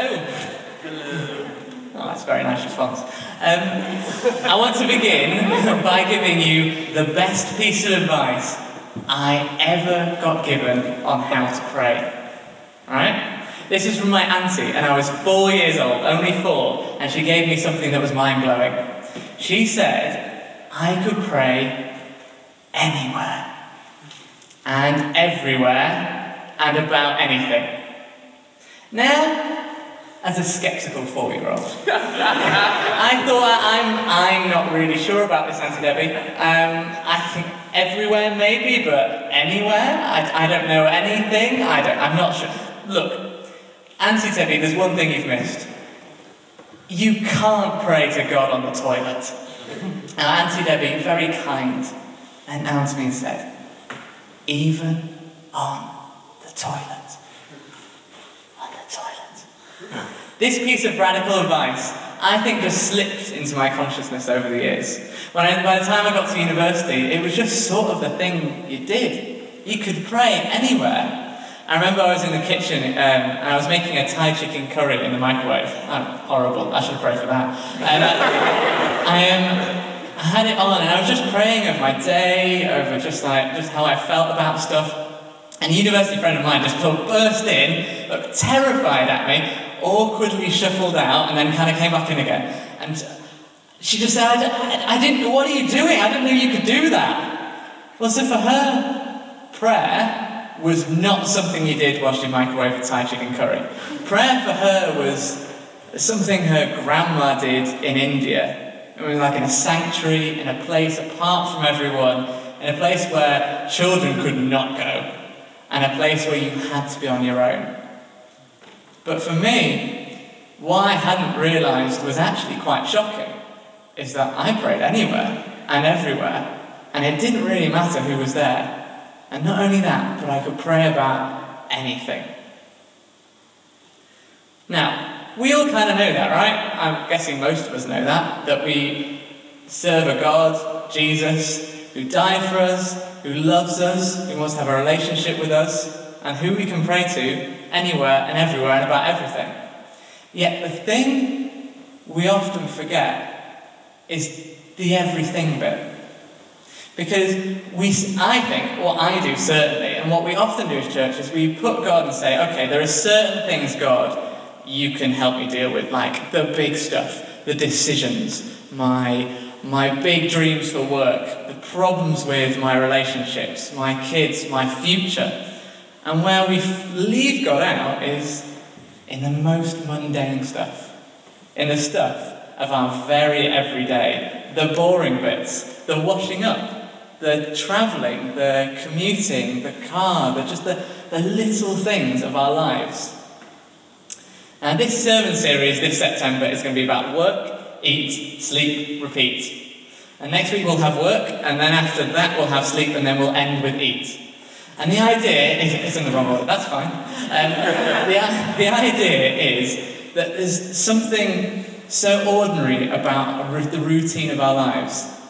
Hello. Oh, that's a very nice response. Um, I want to begin by giving you the best piece of advice I ever got given on how to pray. Alright? This is from my auntie, and I was four years old, only four, and she gave me something that was mind blowing. She said I could pray anywhere and everywhere and about anything. Now, as a skeptical four-year-old, I thought I'm I'm not really sure about this, Auntie Debbie. Um, I think everywhere maybe, but anywhere, I, I don't know anything. I don't. I'm not sure. Look, Auntie Debbie, there's one thing you've missed. You can't pray to God on the toilet. Now, Auntie Debbie, very kind, announced me and said, even on the toilet. This piece of radical advice, I think, just slipped into my consciousness over the years. When I, by the time I got to university, it was just sort of the thing you did. You could pray anywhere. I remember I was in the kitchen um, and I was making a Thai chicken curry in the microwave. Horrible. I should pray for that. And I, I, um, I had it on and I was just praying over my day, over just like just how I felt about stuff. And a university friend of mine just burst in, looked terrified at me, awkwardly shuffled out, and then kind of came back in again. And she just said, I, I didn't, what are you doing? I didn't know you could do that. Well, so for her, prayer was not something you did while you microwaved Thai chicken curry. Prayer for her was something her grandma did in India. It was like in a sanctuary, in a place apart from everyone, in a place where children could not go, and a place where you had to be on your own. But for me, what I hadn't realised was actually quite shocking is that I prayed anywhere and everywhere, and it didn't really matter who was there. And not only that, but I could pray about anything. Now, we all kind of know that, right? I'm guessing most of us know that, that we serve a God, Jesus, who died for us, who loves us, who wants to have a relationship with us, and who we can pray to anywhere and everywhere and about everything. Yet the thing we often forget is the everything bit. Because we, I think, what I do certainly, and what we often do as church is we put God and say, okay, there are certain things, God, you can help me deal with, like the big stuff, the decisions, my, my big dreams for work, the problems with my relationships, my kids, my future. And where we leave God out is in the most mundane stuff, in the stuff of our very everyday, the boring bits, the washing up, the travelling, the commuting, the car, the, just the, the little things of our lives. And this sermon series this September is going to be about work, eat, sleep, repeat. And next week we'll have work, and then after that we'll have sleep, and then we'll end with eat. And the idea is, it's in the wrong order, that's fine. Um, the, the idea is that there's something so ordinary about the routine of our lives.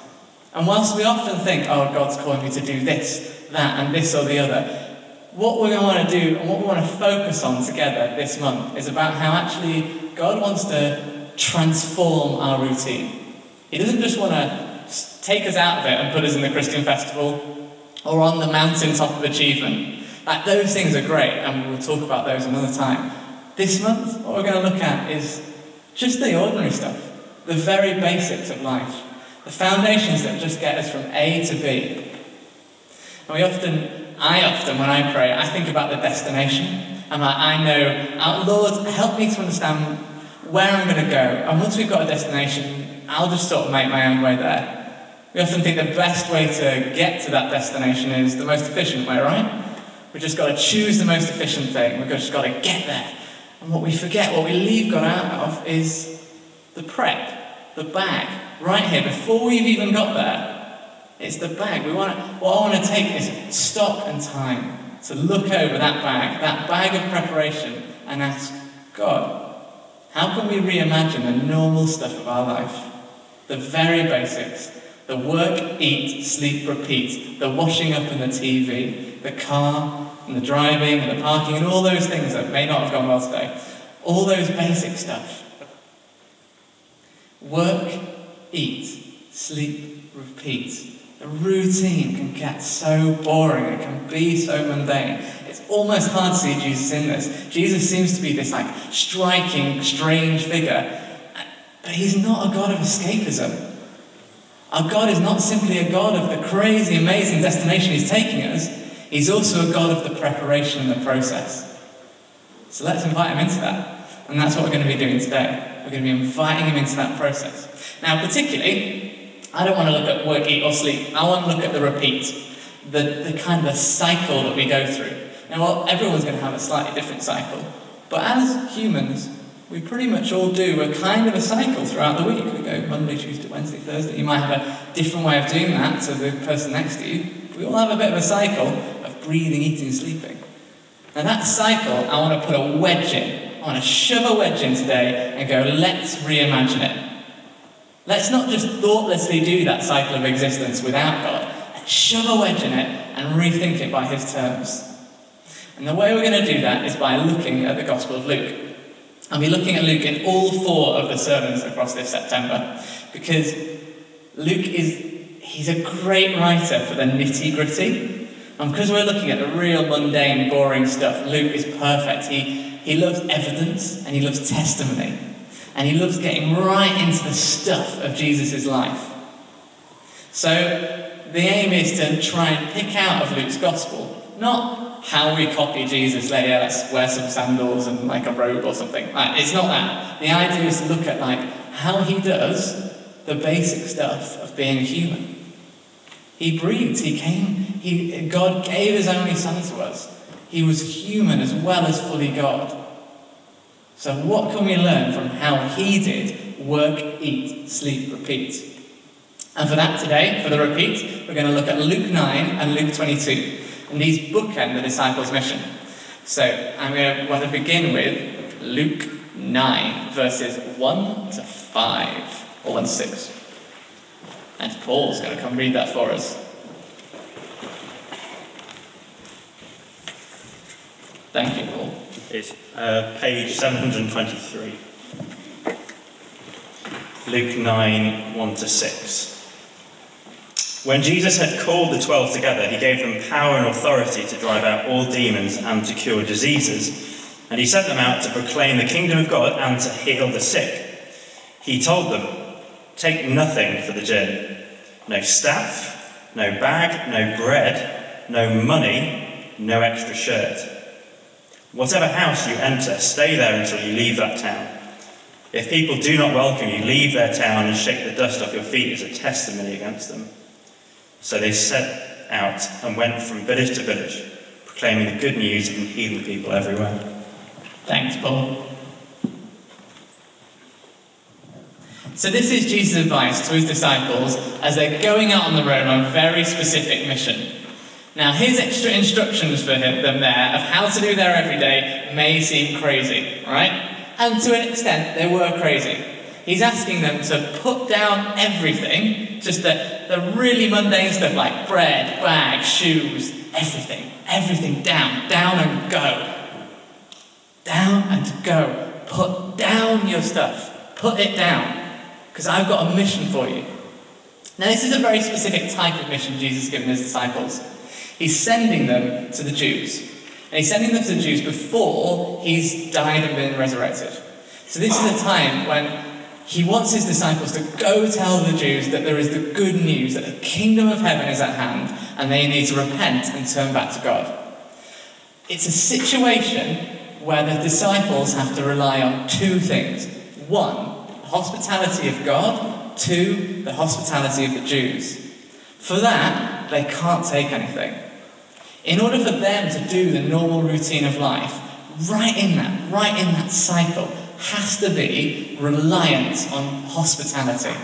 And whilst we often think, oh, God's calling me to do this, that, and this or the other, what we're going to want to do and what we want to focus on together this month is about how actually God wants to transform our routine. He doesn't just want to take us out of it and put us in the Christian festival or on the mountaintop of achievement. Like, those things are great, and we'll talk about those another time. This month, what we're going to look at is just the ordinary stuff, the very basics of life, the foundations that just get us from A to B. And we often, I often, when I pray, I think about the destination. And I, I know, oh, Lord, help me to understand where I'm going to go. And once we've got a destination, I'll just sort of make my own way there. We often think the best way to get to that destination is the most efficient way, right? We've just got to choose the most efficient thing. We've just got to get there. And what we forget, what we leave God out of, is the prep, the bag, right here, before we've even got there. It's the bag. We want to, what I want to take is stock and time to look over that bag, that bag of preparation, and ask God, how can we reimagine the normal stuff of our life? The very basics. The work, eat, sleep, repeat. The washing up and the TV. The car and the driving and the parking and all those things that may not have gone well today. All those basic stuff. Work, eat, sleep, repeat. The routine can get so boring, it can be so mundane. It's almost hard to see Jesus in this. Jesus seems to be this like striking, strange figure, but he's not a God of escapism. Our God is not simply a God of the crazy, amazing destination He's taking us, He's also a God of the preparation and the process. So let's invite Him into that. And that's what we're going to be doing today. We're going to be inviting Him into that process. Now, particularly, I don't want to look at work, eat, or sleep. I want to look at the repeat, the, the kind of a cycle that we go through. Now, well, everyone's going to have a slightly different cycle. But as humans, we pretty much all do a kind of a cycle throughout the week. We go Monday, Tuesday, Wednesday, Thursday. You might have a different way of doing that to the person next to you. We all have a bit of a cycle of breathing, eating, sleeping. And that cycle, I want to put a wedge in. I want to shove a wedge in today and go, let's reimagine it. Let's not just thoughtlessly do that cycle of existence without God. Let's shove a wedge in it and rethink it by His terms. And the way we're going to do that is by looking at the Gospel of Luke. I'll be looking at Luke in all four of the sermons across this September because Luke is he's a great writer for the nitty gritty. And because we're looking at the real mundane, boring stuff, Luke is perfect. He, he loves evidence and he loves testimony. And he loves getting right into the stuff of Jesus' life. So the aim is to try and pick out of Luke's gospel, not how we copy Jesus. Yeah, let's wear some sandals and like a robe or something. It's not that. The idea is to look at like how he does the basic stuff of being human. He breathed. He came. He, God gave his only son to us. He was human as well as fully God. So, what can we learn from how he did work, eat, sleep, repeat? And for that today, for the repeat, we're going to look at Luke 9 and Luke 22. And these bookend the disciples' mission. So I'm going to want to begin with Luke 9, verses 1 to 5, or 1 to 6. And Paul's going to come read that for us. Thank you, Paul. It's uh, page 723. Luke 9, 1 to 6. When Jesus had called the twelve together, he gave them power and authority to drive out all demons and to cure diseases. And he sent them out to proclaim the kingdom of God and to heal the sick. He told them, Take nothing for the journey no staff, no bag, no bread, no money, no extra shirt. Whatever house you enter, stay there until you leave that town. If people do not welcome you, leave their town and shake the dust off your feet as a testimony against them. So they set out and went from village to village, proclaiming the good news and healing people everywhere. Thanks, Paul. So, this is Jesus' advice to his disciples as they're going out on the road on a very specific mission. Now, his extra instructions for them there of how to do their everyday may seem crazy, right? And to an extent, they were crazy. He's asking them to put down everything, just the, the really mundane stuff like bread, bag, shoes, everything, everything down, down and go. Down and go. Put down your stuff. Put it down. Because I've got a mission for you. Now, this is a very specific type of mission Jesus has given his disciples. He's sending them to the Jews. And he's sending them to the Jews before he's died and been resurrected. So, this is a time when he wants his disciples to go tell the Jews that there is the good news, that the kingdom of heaven is at hand, and they need to repent and turn back to God. It's a situation where the disciples have to rely on two things. One, the hospitality of God. Two, the hospitality of the Jews. For that, they can't take anything. In order for them to do the normal routine of life, right in that, right in that cycle, has to be reliance on hospitality,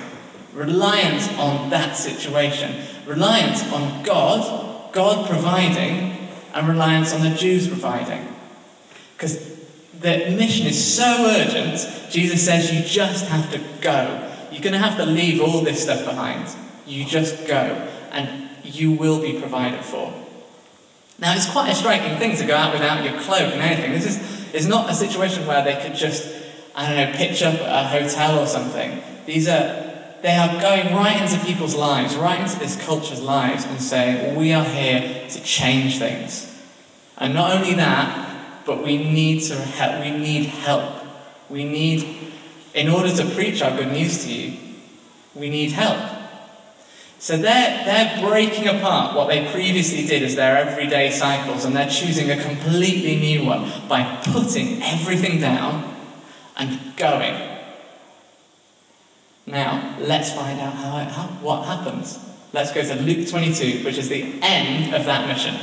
reliance on that situation, reliance on God, God providing, and reliance on the Jews providing. Because the mission is so urgent, Jesus says you just have to go. You're going to have to leave all this stuff behind. You just go, and you will be provided for. Now, it's quite a striking thing to go out without your cloak and anything. This is It's not a situation where they could just, I don't know, pitch up a hotel or something. These are, they are going right into people's lives, right into this culture's lives, and saying, we are here to change things. And not only that, but we need to help. We need help. We need, in order to preach our good news to you, we need help. So they're, they're breaking apart what they previously did as their everyday cycles and they're choosing a completely new one by putting everything down and going. Now, let's find out how, how, what happens. Let's go to Luke 22, which is the end of that mission.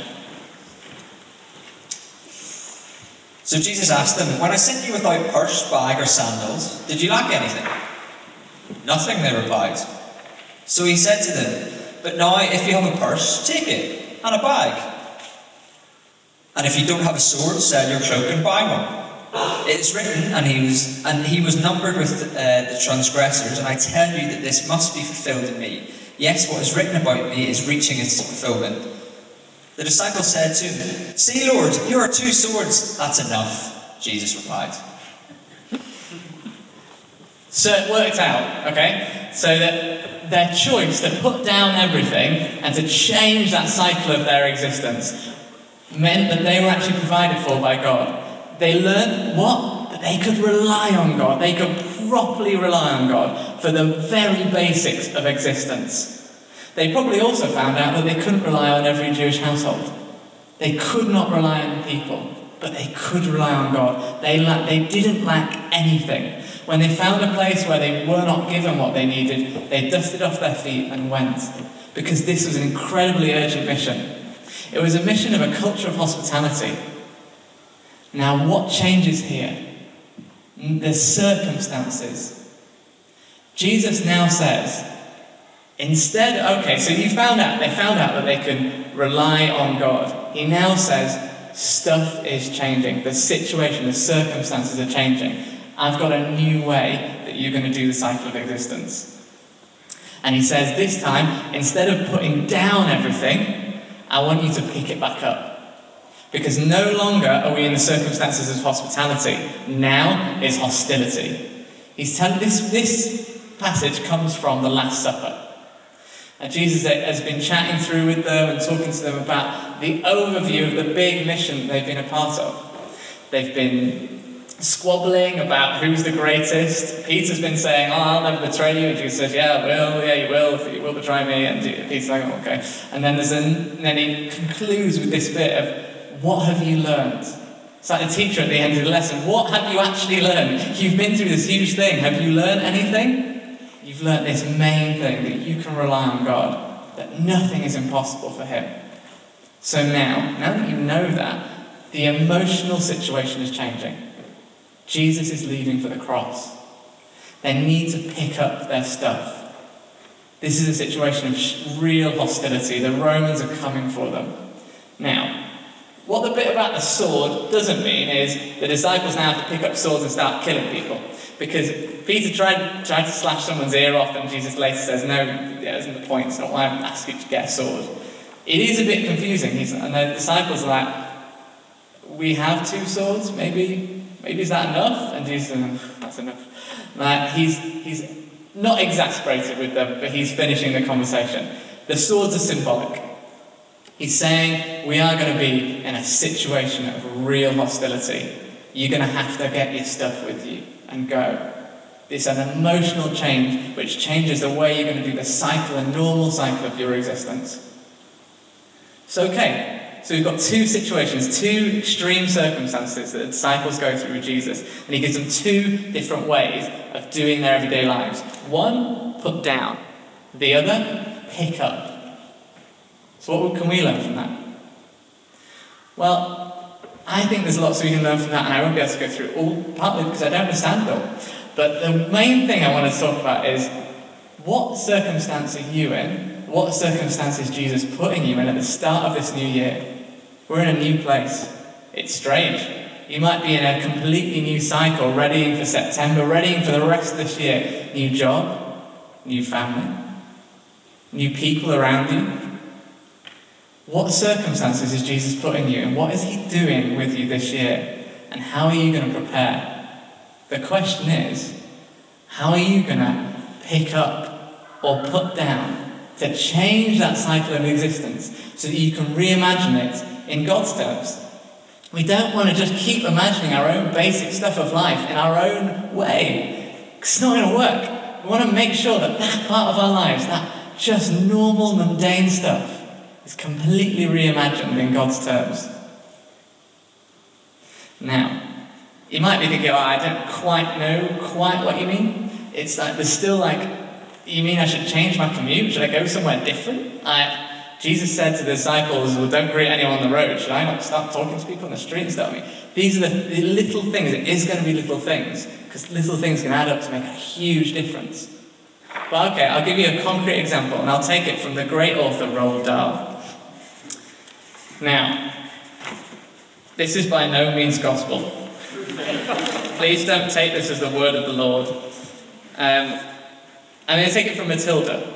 So Jesus asked them, When I sent you without purse, bag, or sandals, did you lack anything? Nothing, they replied. So he said to them, But now, if you have a purse, take it, and a bag. And if you don't have a sword, sell your cloak and buy one. It is written, and he was, and he was numbered with uh, the transgressors, and I tell you that this must be fulfilled in me. Yes, what is written about me is reaching its fulfillment. The disciples said to him, See, Lord, here are two swords. That's enough, Jesus replied. So it worked out, okay? So that their choice to put down everything and to change that cycle of their existence meant that they were actually provided for by God. They learned what? That they could rely on God. They could properly rely on God for the very basics of existence. They probably also found out that they couldn't rely on every Jewish household. They could not rely on people, but they could rely on God. They, la- they didn't lack anything. When they found a place where they were not given what they needed, they dusted off their feet and went. Because this was an incredibly urgent mission. It was a mission of a culture of hospitality. Now, what changes here? Mm, the circumstances. Jesus now says, instead, okay, so you found out, they found out that they can rely on God. He now says, stuff is changing. The situation, the circumstances are changing. I've got a new way that you're going to do the cycle of existence. And he says, this time, instead of putting down everything, I want you to pick it back up. Because no longer are we in the circumstances of hospitality. Now is hostility. He's telling this, this passage comes from the Last Supper. And Jesus has been chatting through with them and talking to them about the overview of the big mission they've been a part of. They've been squabbling about who's the greatest. Peter's been saying, Oh, I'll never betray you. And Jesus says, Yeah, I will. Yeah, you will. You will betray me. And Peter's like, oh, Okay. And then, there's an, then he concludes with this bit of, What have you learned? It's like the teacher at the end of the lesson. What have you actually learned? You've been through this huge thing. Have you learned anything? You've learned this main thing that you can rely on God, that nothing is impossible for Him. So now, now that you know that, the emotional situation is changing. Jesus is leaving for the cross. They need to pick up their stuff. This is a situation of real hostility. The Romans are coming for them. Now, what the bit about the sword doesn't mean is the disciples now have to pick up swords and start killing people. Because Peter tried, tried to slash someone's ear off, and Jesus later says, No, that isn't the point. It's not why I'm asking you to get a sword. It is a bit confusing. He's, and the disciples are like, We have two swords, maybe, maybe is that enough? And Jesus says, That's enough. Like, he's, he's not exasperated with them, but he's finishing the conversation. The swords are symbolic. He's saying, We are going to be in a situation of real hostility. You're going to have to get your stuff with you and go. It's an emotional change which changes the way you're going to do the cycle, the normal cycle of your existence. So, okay, so we've got two situations, two extreme circumstances that the disciples go through with Jesus, and he gives them two different ways of doing their everyday lives. One, put down, the other, pick up. So, what can we learn from that? Well, I think there's lots we can learn from that, and I won't be able to go through all, partly because I don't understand all. But the main thing I want to talk about is what circumstance are you in? What circumstance is Jesus putting you in at the start of this new year? We're in a new place. It's strange. You might be in a completely new cycle, readying for September, readying for the rest of this year. New job, new family, new people around you. What circumstances is Jesus putting you in? What is He doing with you this year? and how are you going to prepare? The question is, how are you going to pick up or put down to change that cycle of existence so that you can reimagine it in God's terms? We don't want to just keep imagining our own basic stuff of life in our own way. It's not going to work. We want to make sure that that part of our lives, that just normal, mundane stuff, is completely reimagined in God's terms. Now, you might be thinking, oh, I don't quite know quite what you mean. It's like, there's still like, you mean I should change my commute? Should I go somewhere different? I, Jesus said to the disciples, Well, don't greet anyone on the road. Should I not start talking to people on the street and stuff? I mean, these are the, the little things. It is going to be little things, because little things can add up to make a huge difference. But okay, I'll give you a concrete example, and I'll take it from the great author Roald Dahl. Now, this is by no means gospel. Please don't take this as the word of the Lord. Um, I'm going to take it from Matilda.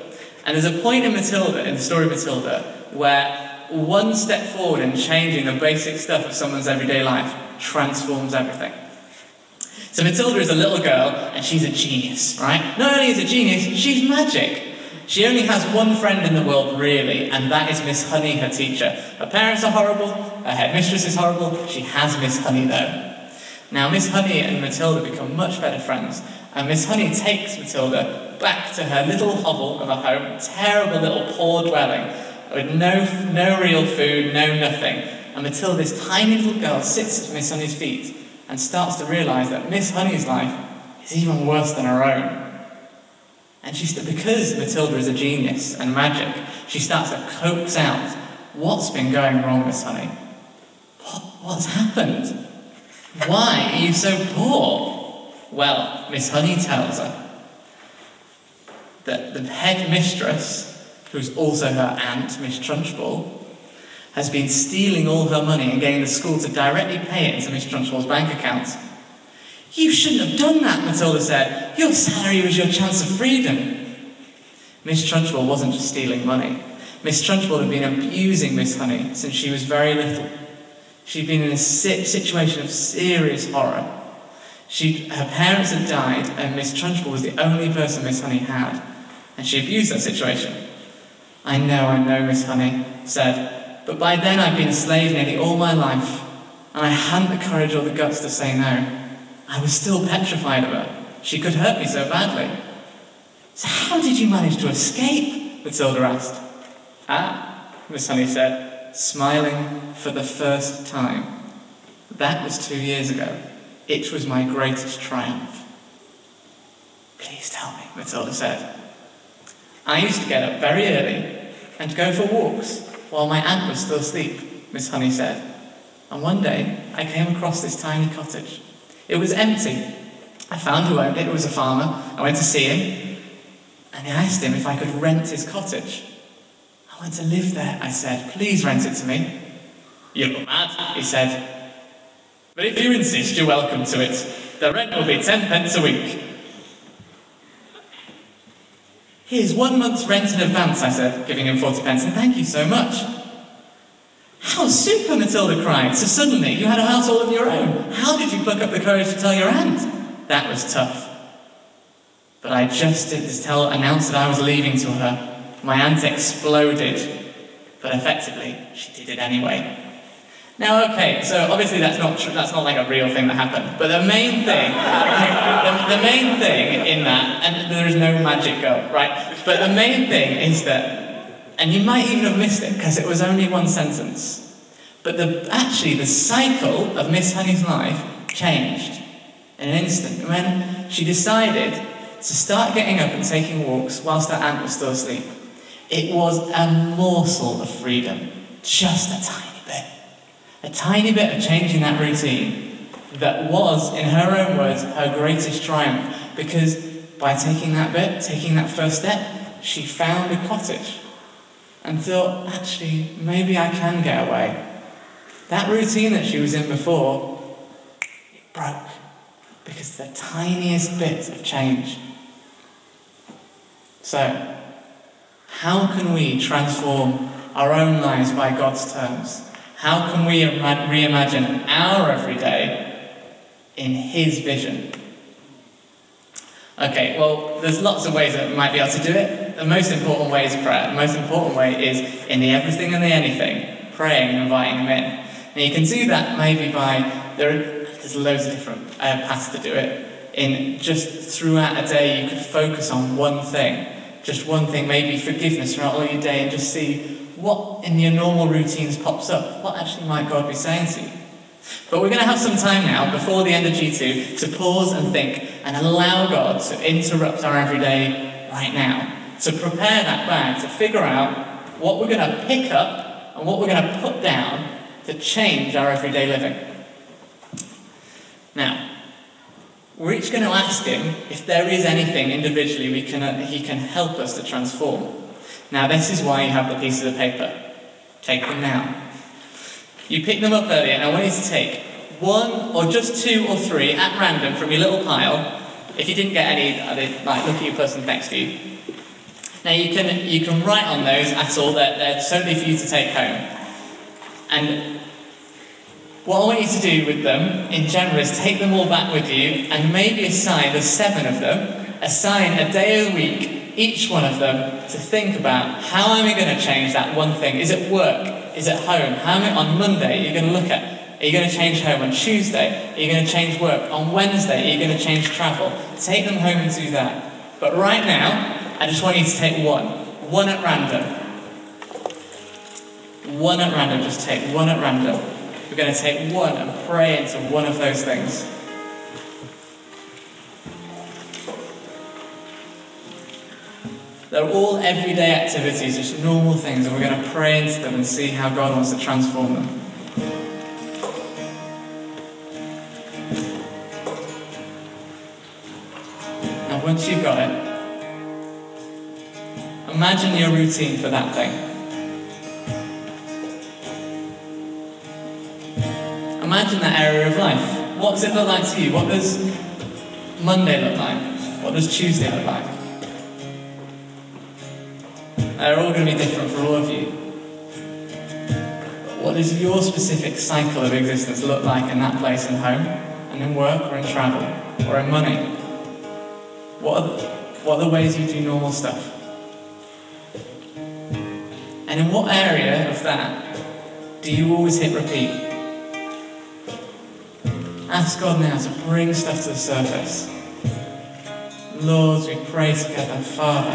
And there's a point in Matilda, in the story of Matilda, where one step forward in changing the basic stuff of someone's everyday life transforms everything. So Matilda is a little girl, and she's a genius, right? Not only is a genius, she's magic. She only has one friend in the world, really, and that is Miss Honey, her teacher. Her parents are horrible, her headmistress is horrible, she has Miss Honey, though. Now, Miss Honey and Matilda become much better friends, and Miss Honey takes Matilda back to her little hovel of a home, terrible little poor dwelling, with no, no real food, no nothing. And Matilda, this tiny little girl, sits at Miss Honey's feet and starts to realise that Miss Honey's life is even worse than her own. And she, because Matilda is a genius and magic, she starts to coax out what's been going wrong, with Honey. What, what's happened? Why are you so poor? Well, Miss Honey tells her that the head mistress, who's also her aunt, Miss Trunchbull, has been stealing all her money and getting the school to directly pay it into Miss Trunchbull's bank account. You shouldn't have done that, Matilda said. Your salary was your chance of freedom. Miss Trunchbull wasn't just stealing money. Miss Trunchbull had been abusing Miss Honey since she was very little. She'd been in a situation of serious horror. She, her parents had died, and Miss Trunchbull was the only person Miss Honey had and she abused that situation. I know, I know, Miss Honey said, but by then I'd been a slave nearly all my life, and I hadn't the courage or the guts to say no. I was still petrified of her. She could hurt me so badly. So how did you manage to escape? Matilda asked. Ah, Miss Honey said, smiling for the first time. That was two years ago. It was my greatest triumph. Please tell me, Matilda said. I used to get up very early and go for walks while my aunt was still asleep, Miss Honey said. And one day I came across this tiny cottage. It was empty. I found who owned it, it was a farmer. I went to see him and I asked him if I could rent his cottage. I want to live there, I said. Please rent it to me. You're mad, he said. But if you insist, you're welcome to it. The rent will be ten pence a week. Here's one month's rent in advance, I said, giving him 40 pence, and thank you so much. Super, Matilda cried. So suddenly you had a house all of your own. How did you pluck up the courage to tell your aunt? That was tough. But I just did to tell, announce that I was leaving to her. My aunt exploded. But effectively, she did it anyway. Now, okay, so obviously that's not that's not like a real thing that happened. But the main thing, the, the main thing in that, and there is no magic girl, right? But the main thing is that, and you might even have missed it because it was only one sentence. But the, actually, the cycle of Miss Honey's life changed in an instant when she decided to start getting up and taking walks whilst her aunt was still asleep. It was a morsel of freedom, just a tiny bit. a tiny bit of changing that routine that was, in her own words, her greatest triumph. Because by taking that bit, taking that first step, she found a cottage and thought, actually, maybe I can get away. That routine that she was in before, it broke because the tiniest bit of change. So, how can we transform our own lives by God's terms? How can we reimagine our everyday in His vision. Okay, well, there's lots of ways that we might be able to do it. The most important way is prayer. The most important way is in the everything and the anything, praying and inviting Him in. And you can do that maybe by, there are, there's loads of different uh, paths to do it. In just throughout a day, you could focus on one thing. Just one thing, maybe forgiveness throughout all your day, and just see what in your normal routines pops up. What actually might God be saying to you? But we're going to have some time now, before the end of G2, to pause and think and allow God to interrupt our everyday right now. To prepare that bag, to figure out what we're going to pick up and what we're going to put down to change our everyday living. Now, we're each going to ask him if there is anything individually we can, uh, he can help us to transform. Now, this is why you have the pieces of paper. Take them now. You picked them up earlier, and I want you to take one or just two or three at random from your little pile. If you didn't get any, like look at your person next to you. Now you can you can write on those at all. They're, they're totally for you to take home. And what I want you to do with them in general is take them all back with you and maybe assign, there's seven of them, assign a day the week, each one of them, to think about how am I going to change that one thing? Is it work? Is it home? How am I, on Monday, you're going to look at, are you going to change home? On Tuesday, are you going to change work? On Wednesday, are you going to change travel? Take them home and do that. But right now, I just want you to take one. One at random. One at random, just take one at random. We're going to take one and pray into one of those things. They're all everyday activities, just normal things, and we're going to pray into them and see how God wants to transform them. Now, once you've got it, imagine your routine for that thing. Imagine that area of life. What does it look like to you? What does Monday look like? What does Tuesday look like? They're all going to be different for all of you. What does your specific cycle of existence look like in that place in home, and in work, or in travel, or in money? What are the, what are the ways you do normal stuff? And in what area of that do you always hit repeat? Ask God now to bring stuff to the surface. Lord, we pray together, Father.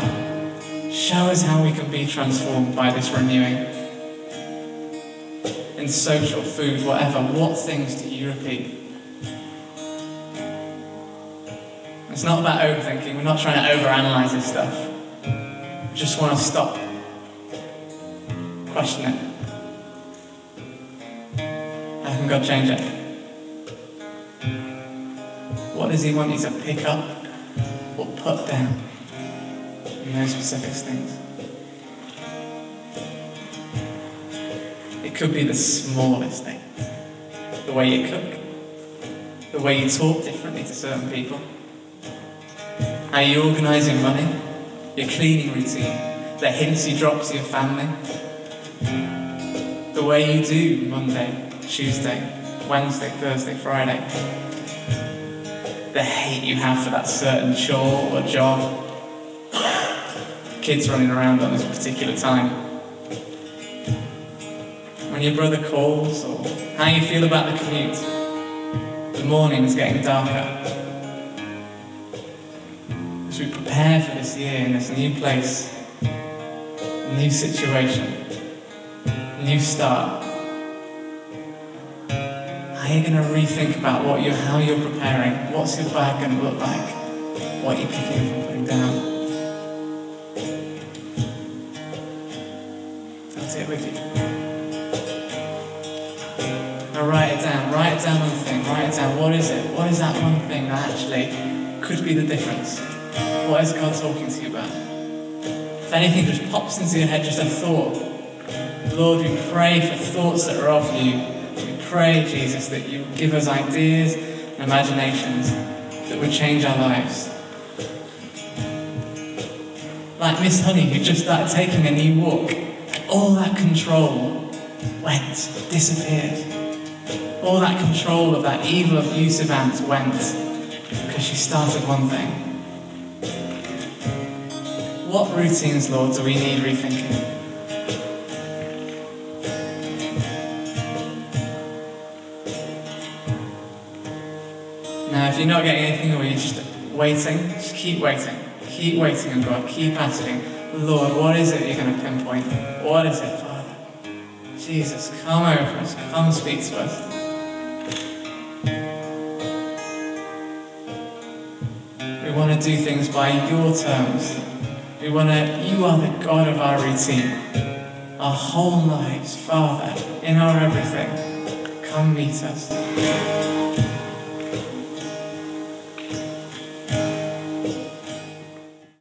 Show us how we can be transformed by this renewing. In social, food, whatever, what things do you repeat? It's not about overthinking. We're not trying to overanalyze this stuff. We just want to stop. Question it. How can God change it? What does He want you to pick up or put down? no specific things. It could be the smallest thing. The way you cook, the way you talk differently to certain people, how you organise your money, your cleaning routine, the hints you drop to your family, the way you do Monday, Tuesday, Wednesday, Thursday, Friday, the hate you have for that certain chore or job kids running around on this particular time. When your brother calls, or how you feel about the commute. The morning is getting darker. As we prepare for this year in this new place, new situation, new start, are you going to rethink about what you're, how you're preparing? What's your bag going to look like? What are you picking up and putting down? That's it with you. Now write it down. Write it down on the thing. Write it down. What is it? What is that one thing that actually could be the difference? What is God talking to you about? If anything just pops into your head, just a thought. Lord, we pray for thoughts that are of you. Pray, Jesus, that you give us ideas and imaginations that would change our lives. Like Miss Honey, who just started taking a new walk all that control went, disappeared. All that control of that evil, abusive aunt went because she started one thing. What routines, Lord, do we need rethinking? You're not getting anything you're just waiting, just keep waiting. Keep waiting on God. Keep asking, Lord, what is it you're going to pinpoint? What is it, Father? Jesus, come over us. Come speak to us. We want to do things by your terms. We want to, you are the God of our routine. Our whole lives, Father, in our everything. Come meet us.